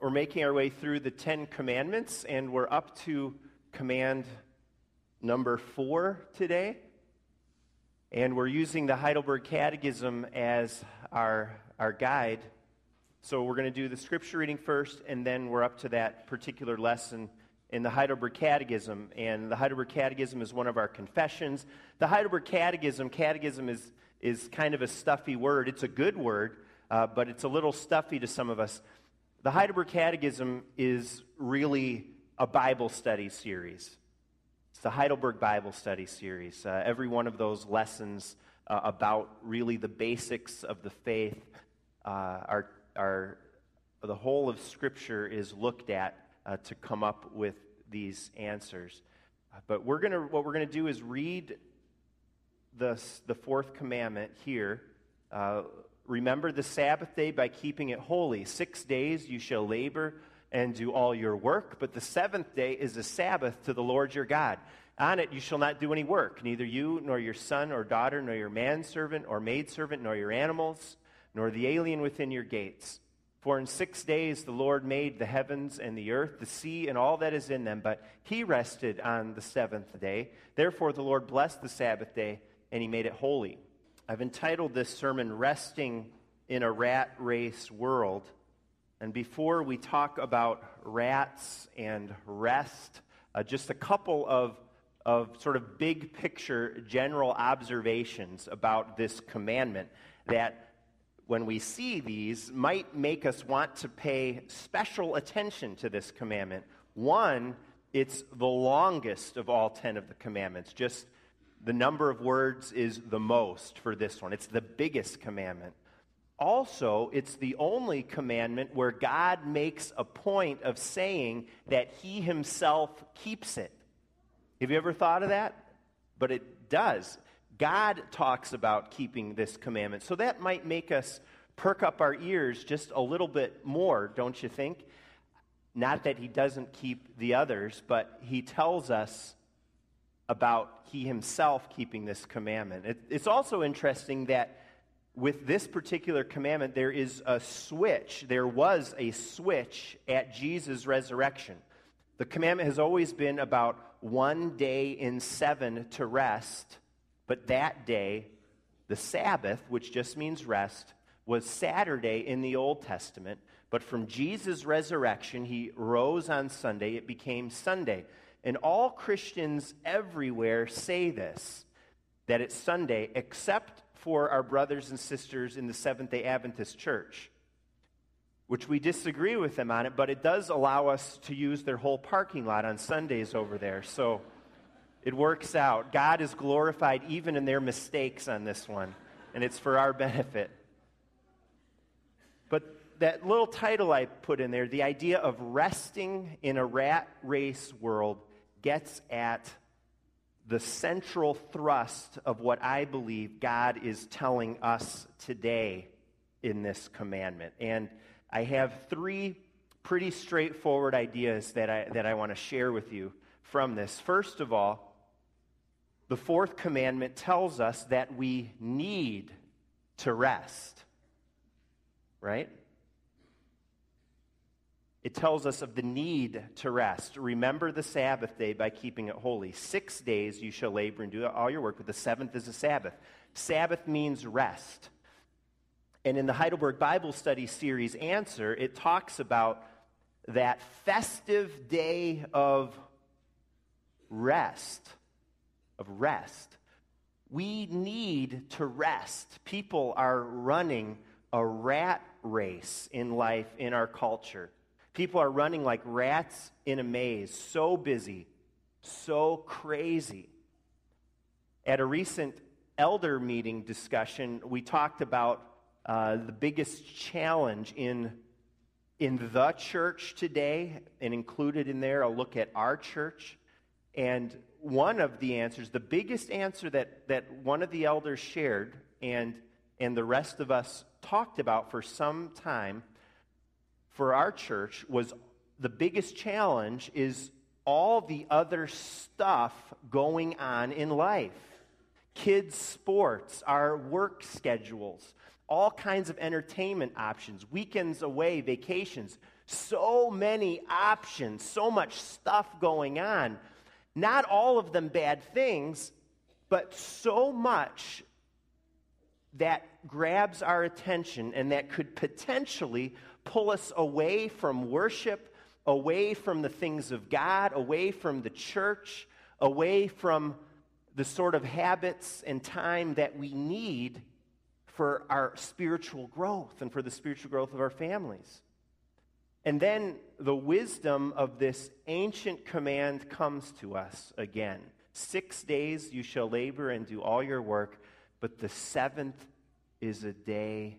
we're making our way through the Ten Commandments, and we're up to command number four today. And we're using the Heidelberg Catechism as our, our guide. So we're going to do the scripture reading first, and then we're up to that particular lesson in the Heidelberg Catechism. And the Heidelberg Catechism is one of our confessions. The Heidelberg Catechism, catechism is, is kind of a stuffy word. It's a good word, uh, but it's a little stuffy to some of us. The Heidelberg Catechism is really a Bible study series. It's the Heidelberg Bible Study Series. Uh, every one of those lessons uh, about really the basics of the faith uh, are, are, the whole of Scripture is looked at uh, to come up with these answers. But we're gonna, what we're going to do is read the, the fourth commandment here. Remember the Sabbath day by keeping it holy. Six days you shall labor and do all your work, but the seventh day is a Sabbath to the Lord your God. On it you shall not do any work, neither you, nor your son or daughter, nor your manservant or maidservant, nor your animals, nor the alien within your gates. For in six days the Lord made the heavens and the earth, the sea, and all that is in them, but he rested on the seventh day. Therefore the Lord blessed the Sabbath day, and he made it holy. I've entitled this sermon, Resting in a Rat Race World. And before we talk about rats and rest, uh, just a couple of, of sort of big picture general observations about this commandment that when we see these might make us want to pay special attention to this commandment. One, it's the longest of all 10 of the commandments. Just the number of words is the most for this one. It's the biggest commandment. Also, it's the only commandment where God makes a point of saying that He Himself keeps it. Have you ever thought of that? But it does. God talks about keeping this commandment. So that might make us perk up our ears just a little bit more, don't you think? Not that He doesn't keep the others, but He tells us about He Himself keeping this commandment. It, it's also interesting that with this particular commandment, there is a switch. There was a switch at Jesus' resurrection. The commandment has always been about one day in seven to rest, but that day, the Sabbath, which just means rest, was Saturday in the Old Testament. But from Jesus' resurrection, he rose on Sunday, it became Sunday. And all Christians everywhere say this that it's Sunday, except for our brothers and sisters in the Seventh day Adventist Church, which we disagree with them on it, but it does allow us to use their whole parking lot on Sundays over there. So it works out. God is glorified even in their mistakes on this one, and it's for our benefit. But that little title I put in there, the idea of resting in a rat race world, gets at the central thrust of what I believe God is telling us today in this commandment. And I have three pretty straightforward ideas that I, that I want to share with you from this. First of all, the fourth commandment tells us that we need to rest, right? It tells us of the need to rest. Remember the Sabbath day by keeping it holy. Six days you shall labor and do all your work, but the seventh is a Sabbath. Sabbath means rest. And in the Heidelberg Bible Study Series answer, it talks about that festive day of rest. Of rest. We need to rest. People are running a rat race in life in our culture. People are running like rats in a maze, so busy, so crazy. At a recent elder meeting discussion, we talked about uh, the biggest challenge in, in the church today, and included in there a look at our church. And one of the answers, the biggest answer that, that one of the elders shared, and, and the rest of us talked about for some time, for our church was the biggest challenge is all the other stuff going on in life kids' sports, our work schedules, all kinds of entertainment options, weekends away, vacations. So many options, so much stuff going on. Not all of them bad things, but so much that grabs our attention and that could potentially pull us away from worship, away from the things of God, away from the church, away from the sort of habits and time that we need for our spiritual growth and for the spiritual growth of our families. And then the wisdom of this ancient command comes to us again. Six days you shall labor and do all your work, but the seventh is a day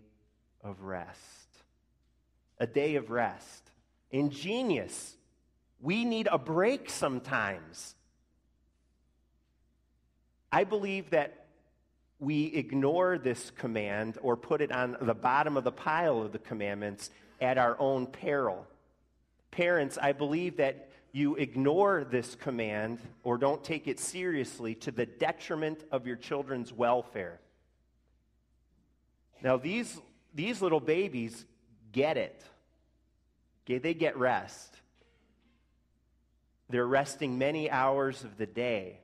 of rest. A day of rest. Ingenious. We need a break sometimes. I believe that we ignore this command or put it on the bottom of the pile of the commandments at our own peril. Parents, I believe that you ignore this command or don't take it seriously to the detriment of your children's welfare. Now, these, these little babies get it. Okay, they get rest. They're resting many hours of the day.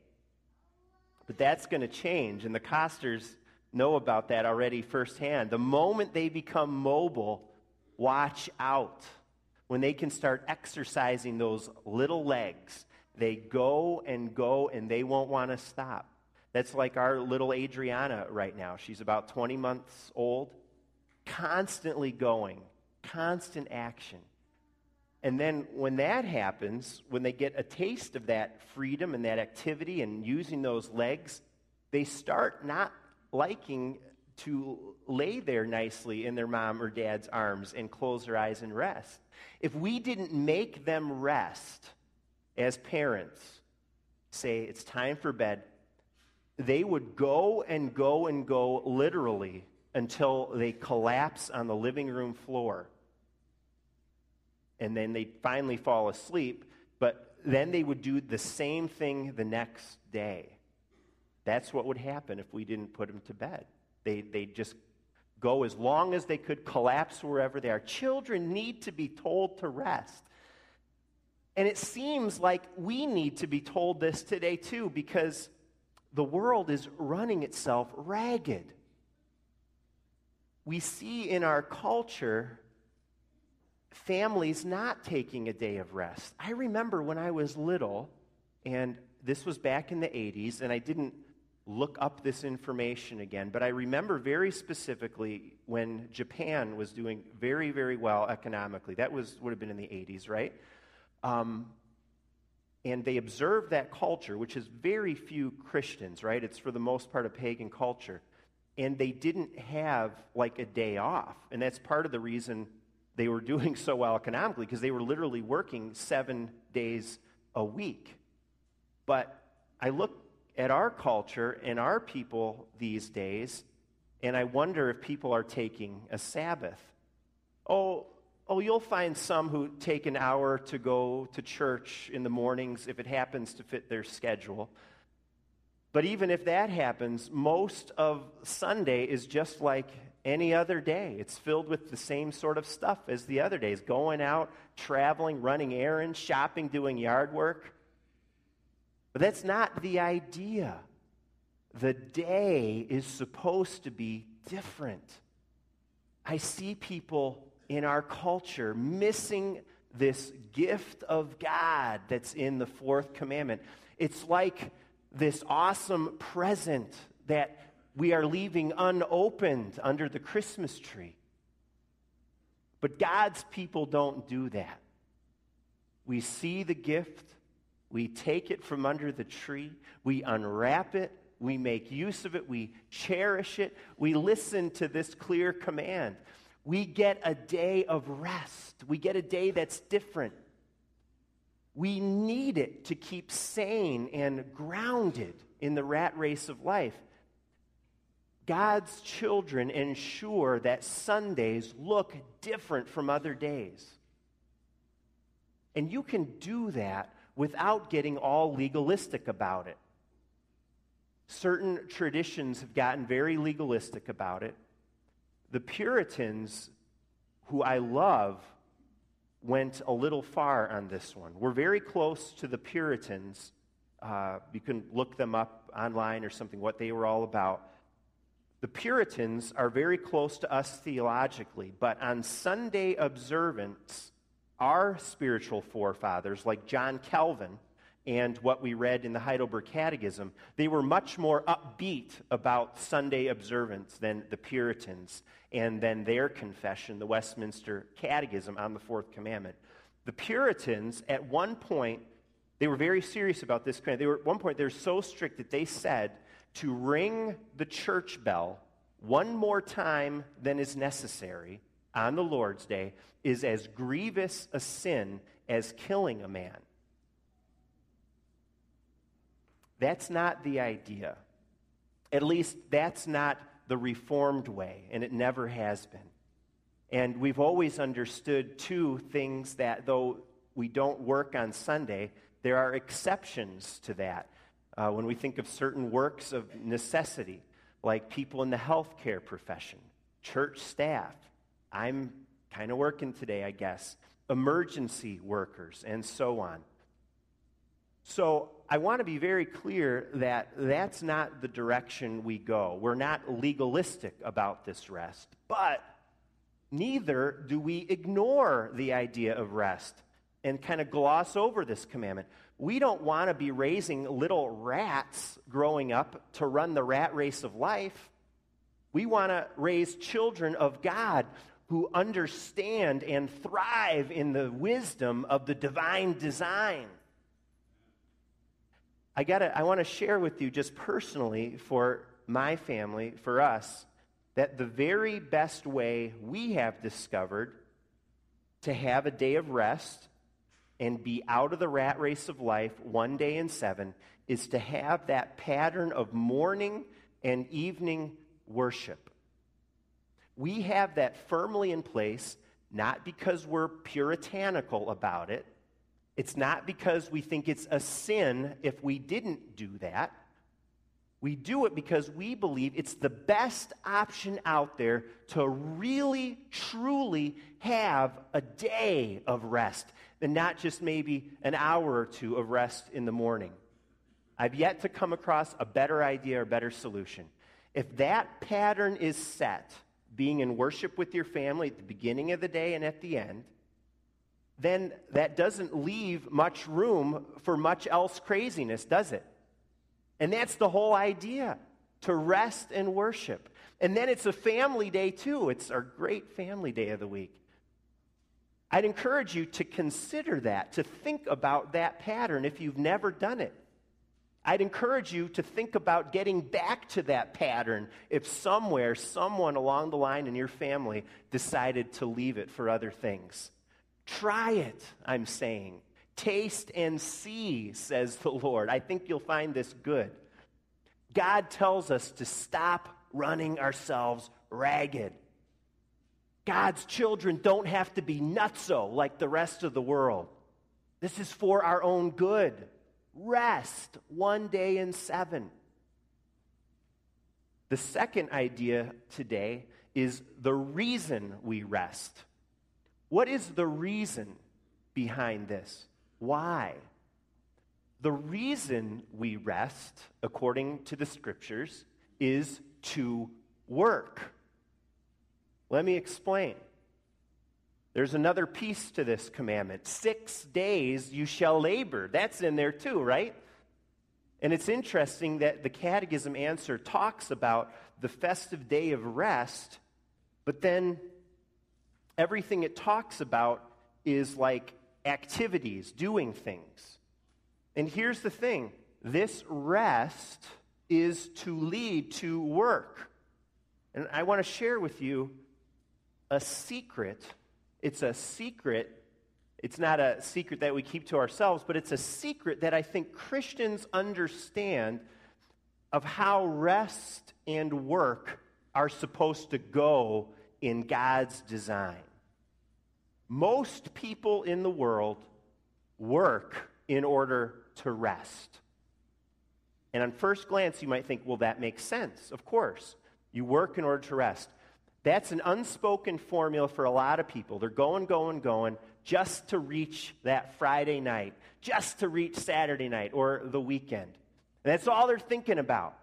But that's going to change, and the Costers know about that already firsthand. The moment they become mobile, watch out. When they can start exercising those little legs, they go and go and they won't want to stop. That's like our little Adriana right now. She's about 20 months old, constantly going, constant action. And then when that happens, when they get a taste of that freedom and that activity and using those legs, they start not liking to lay there nicely in their mom or dad's arms and close their eyes and rest. If we didn't make them rest as parents, say it's time for bed, they would go and go and go literally until they collapse on the living room floor and then they'd finally fall asleep, but then they would do the same thing the next day. That's what would happen if we didn't put them to bed. They, they'd just go as long as they could, collapse wherever they are. Children need to be told to rest. And it seems like we need to be told this today too, because the world is running itself ragged. We see in our culture families not taking a day of rest. I remember when I was little, and this was back in the 80s, and I didn't look up this information again, but I remember very specifically when Japan was doing very, very well economically. That was would have been in the 80s, right? Um, and they observed that culture, which is very few Christians, right? It's for the most part a pagan culture. And they didn't have like a day off. And that's part of the reason they were doing so well economically because they were literally working seven days a week. But I look at our culture and our people these days, and I wonder if people are taking a Sabbath. Oh, oh, you'll find some who take an hour to go to church in the mornings if it happens to fit their schedule. But even if that happens, most of Sunday is just like any other day. It's filled with the same sort of stuff as the other days going out, traveling, running errands, shopping, doing yard work. But that's not the idea. The day is supposed to be different. I see people in our culture missing this gift of God that's in the fourth commandment. It's like this awesome present that we are leaving unopened under the Christmas tree. But God's people don't do that. We see the gift, we take it from under the tree, we unwrap it, we make use of it, we cherish it, we listen to this clear command. We get a day of rest, we get a day that's different. We need it to keep sane and grounded in the rat race of life. God's children ensure that Sundays look different from other days. And you can do that without getting all legalistic about it. Certain traditions have gotten very legalistic about it. The Puritans, who I love, went a little far on this one. We're very close to the Puritans. Uh, you can look them up online or something, what they were all about. The Puritans are very close to us theologically, but on Sunday observance, our spiritual forefathers, like John Calvin and what we read in the Heidelberg Catechism, they were much more upbeat about Sunday observance than the Puritans and then their confession, the Westminster Catechism on the Fourth Commandment. The Puritans, at one point, they were very serious about this command. They were, at one point, they were so strict that they said to ring the church bell one more time than is necessary on the Lord's Day is as grievous a sin as killing a man. That's not the idea. At least that's not the Reformed way, and it never has been. And we've always understood two things that, though we don't work on Sunday, there are exceptions to that. Uh, when we think of certain works of necessity, like people in the healthcare profession, church staff, I'm kind of working today, I guess, emergency workers, and so on. So I want to be very clear that that's not the direction we go. We're not legalistic about this rest, but neither do we ignore the idea of rest and kind of gloss over this commandment. We don't want to be raising little rats growing up to run the rat race of life. We want to raise children of God who understand and thrive in the wisdom of the divine design. I got I want to share with you just personally for my family, for us, that the very best way we have discovered to have a day of rest and be out of the rat race of life one day in seven is to have that pattern of morning and evening worship. We have that firmly in place, not because we're puritanical about it, it's not because we think it's a sin if we didn't do that. We do it because we believe it's the best option out there to really, truly have a day of rest, and not just maybe an hour or two of rest in the morning. I've yet to come across a better idea or better solution. If that pattern is set, being in worship with your family at the beginning of the day and at the end, then that doesn't leave much room for much else craziness, does it? And that's the whole idea to rest and worship. And then it's a family day, too. It's our great family day of the week. I'd encourage you to consider that, to think about that pattern if you've never done it. I'd encourage you to think about getting back to that pattern if somewhere, someone along the line in your family decided to leave it for other things. Try it, I'm saying. Taste and see, says the Lord. I think you'll find this good. God tells us to stop running ourselves ragged. God's children don't have to be nutso like the rest of the world. This is for our own good. Rest one day in seven. The second idea today is the reason we rest. What is the reason behind this? Why? The reason we rest, according to the scriptures, is to work. Let me explain. There's another piece to this commandment. Six days you shall labor. That's in there too, right? And it's interesting that the catechism answer talks about the festive day of rest, but then everything it talks about is like activities, doing things. And here's the thing this rest is to lead to work. And I want to share with you a secret. It's a secret. It's not a secret that we keep to ourselves, but it's a secret that I think Christians understand of how rest and work are supposed to go in God's design. Most people in the world work in order to rest. And on first glance, you might think, well, that makes sense. Of course. You work in order to rest. That's an unspoken formula for a lot of people. They're going, going, going, just to reach that Friday night, just to reach Saturday night or the weekend. And that's all they're thinking about.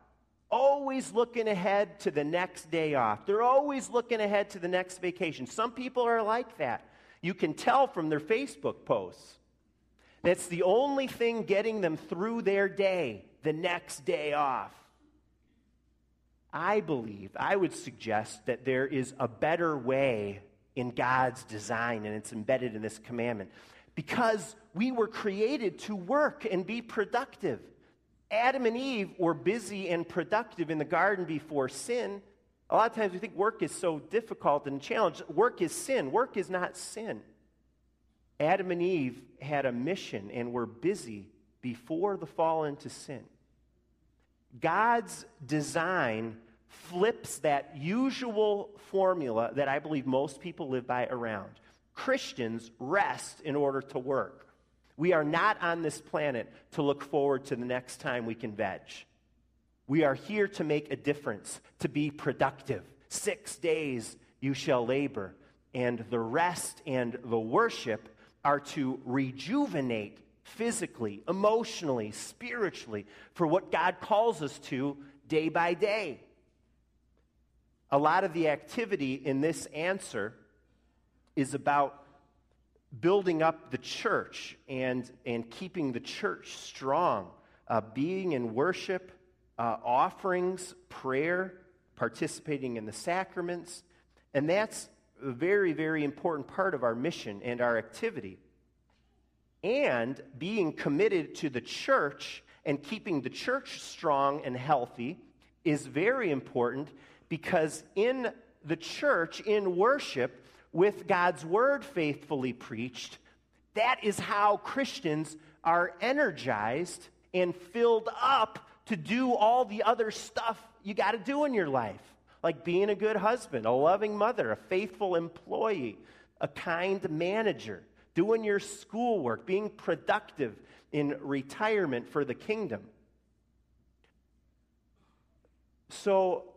Always looking ahead to the next day off. They're always looking ahead to the next vacation. Some people are like that. You can tell from their Facebook posts. That's the only thing getting them through their day, the next day off. I believe, I would suggest that there is a better way in God's design, and it's embedded in this commandment. Because we were created to work and be productive. Adam and Eve were busy and productive in the garden before sin. A lot of times we think work is so difficult and challenging. Work is sin. Work is not sin. Adam and Eve had a mission and were busy before the fall into sin. God's design flips that usual formula that I believe most people live by around. Christians rest in order to work. We are not on this planet to look forward to the next time we can veg. We are here to make a difference, to be productive. Six days you shall labor, and the rest and the worship are to rejuvenate physically, emotionally, spiritually for what God calls us to day by day. A lot of the activity in this answer is about building up the church and, and keeping the church strong, uh, being in worship, uh, offerings, prayer, participating in the sacraments. And that's a very, very important part of our mission and our activity. And being committed to the church and keeping the church strong and healthy is very important because in the church, in worship, with God's word faithfully preached, that is how Christians are energized and filled up to do all the other stuff you got to do in your life, like being a good husband, a loving mother, a faithful employee, a kind manager, doing your schoolwork, being productive in retirement for the kingdom. So,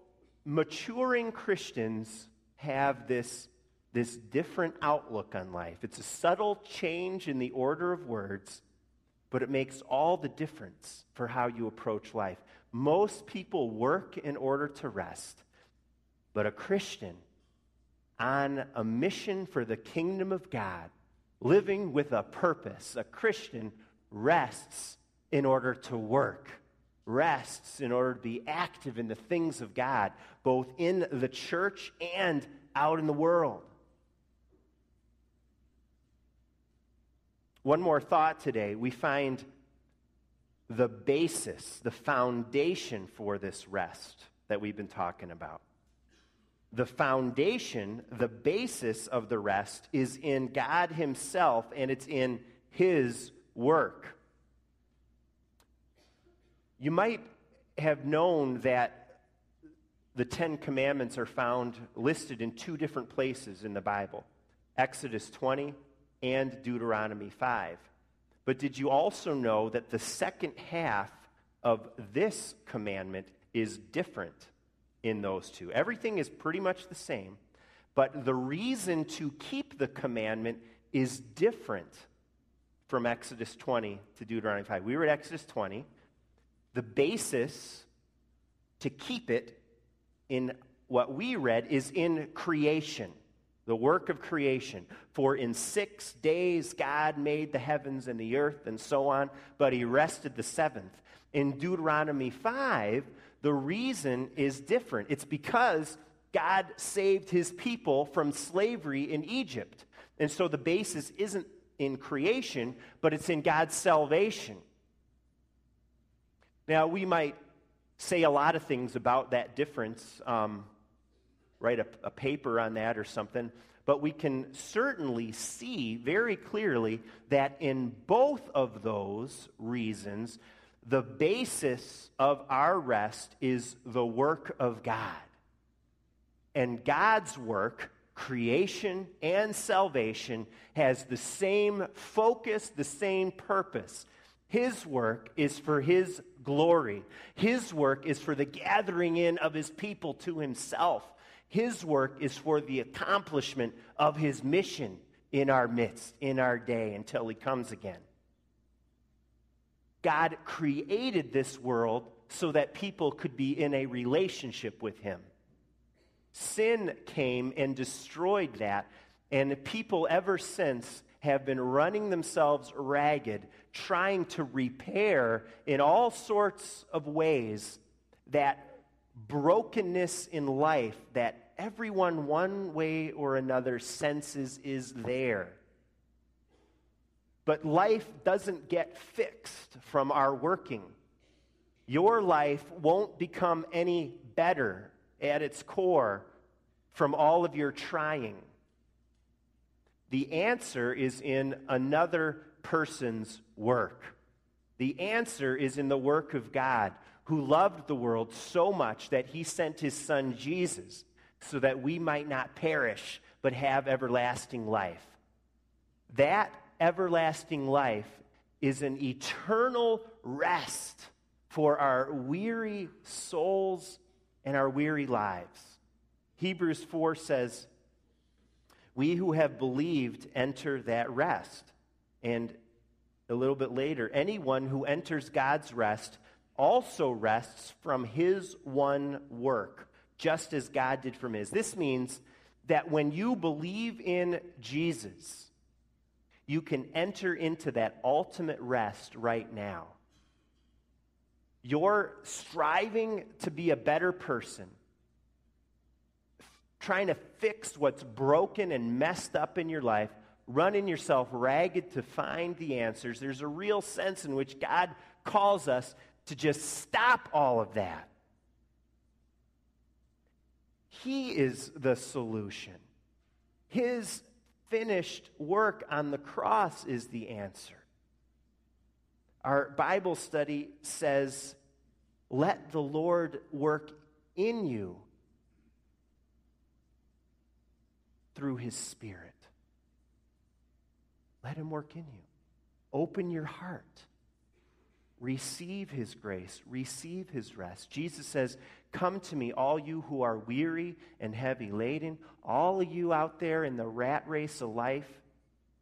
maturing Christians have this this different outlook on life. It's a subtle change in the order of words, but it makes all the difference for how you approach life. Most people work in order to rest, but a Christian on a mission for the kingdom of God, living with a purpose, a Christian rests in order to work rests in order to be active in the things of God, both in the church and out in the world. One more thought today. We find the basis, the foundation for this rest that we've been talking about. The foundation, the basis of the rest is in God Himself and it's in His work. You might have known that the Ten Commandments are found listed in two different places in the Bible Exodus 20 and Deuteronomy 5. But did you also know that the second half of this commandment is different in those two? Everything is pretty much the same, but the reason to keep the commandment is different from Exodus 20 to Deuteronomy 5. We were at Exodus 20. The basis to keep it in what we read is in creation the work of creation. For in six days God made the heavens and the earth and so on, but he rested the seventh. In Deuteronomy 5, the reason is different. It's because God saved his people from slavery in Egypt. And so the basis isn't in creation, but it's in God's salvation. Now, we might say a lot of things about that difference. Um, write a, a paper on that or something, but we can certainly see very clearly that in both of those reasons, the basis of our rest is the work of God. And God's work, creation and salvation, has the same focus, the same purpose. His work is for His glory. His work is for the gathering in of His people to Himself. His work is for the accomplishment of his mission in our midst, in our day, until he comes again. God created this world so that people could be in a relationship with him. Sin came and destroyed that, and people ever since have been running themselves ragged, trying to repair in all sorts of ways that brokenness in life that everyone, one way or another, senses is there. But life doesn't get fixed from our working. Your life won't become any better at its core from all of your trying. The answer is in another person's work. The answer is in the work of God, who loved the world so much that he sent his son Jesus so that we might not perish but have everlasting life. That everlasting life is an eternal rest for our weary souls and our weary lives. Hebrews 4 says, We who have believed enter that rest. And a little bit later, anyone who enters God's rest also rests from his one work, just as God did from his. This means that when you believe in Jesus, you can enter into that ultimate rest right now. You're striving to be a better person, trying to fix what's broken and messed up in your life, running yourself ragged to find the answers. There's a real sense in which God calls us to just stop all of that. He is the solution. His finished work on the cross is the answer. Our Bible study says, Let the Lord work in you through his Spirit. Let him work in you. Open your heart. Receive his grace. Receive his rest. Jesus says, Come to me, all you who are weary and heavy laden, all of you out there in the rat race of life,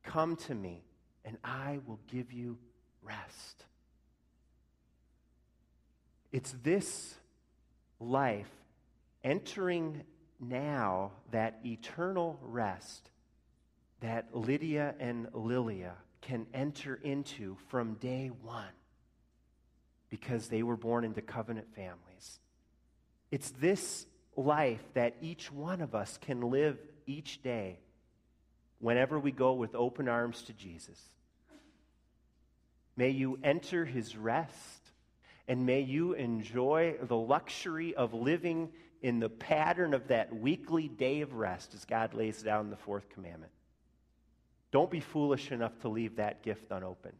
come to me, and I will give you rest. It's this life entering now that eternal rest that Lydia and Lilia can enter into from day one because they were born into covenant families. It's this life that each one of us can live each day whenever we go with open arms to Jesus. May you enter his rest, and may you enjoy the luxury of living in the pattern of that weekly day of rest as God lays down the fourth commandment. Don't be foolish enough to leave that gift unopened.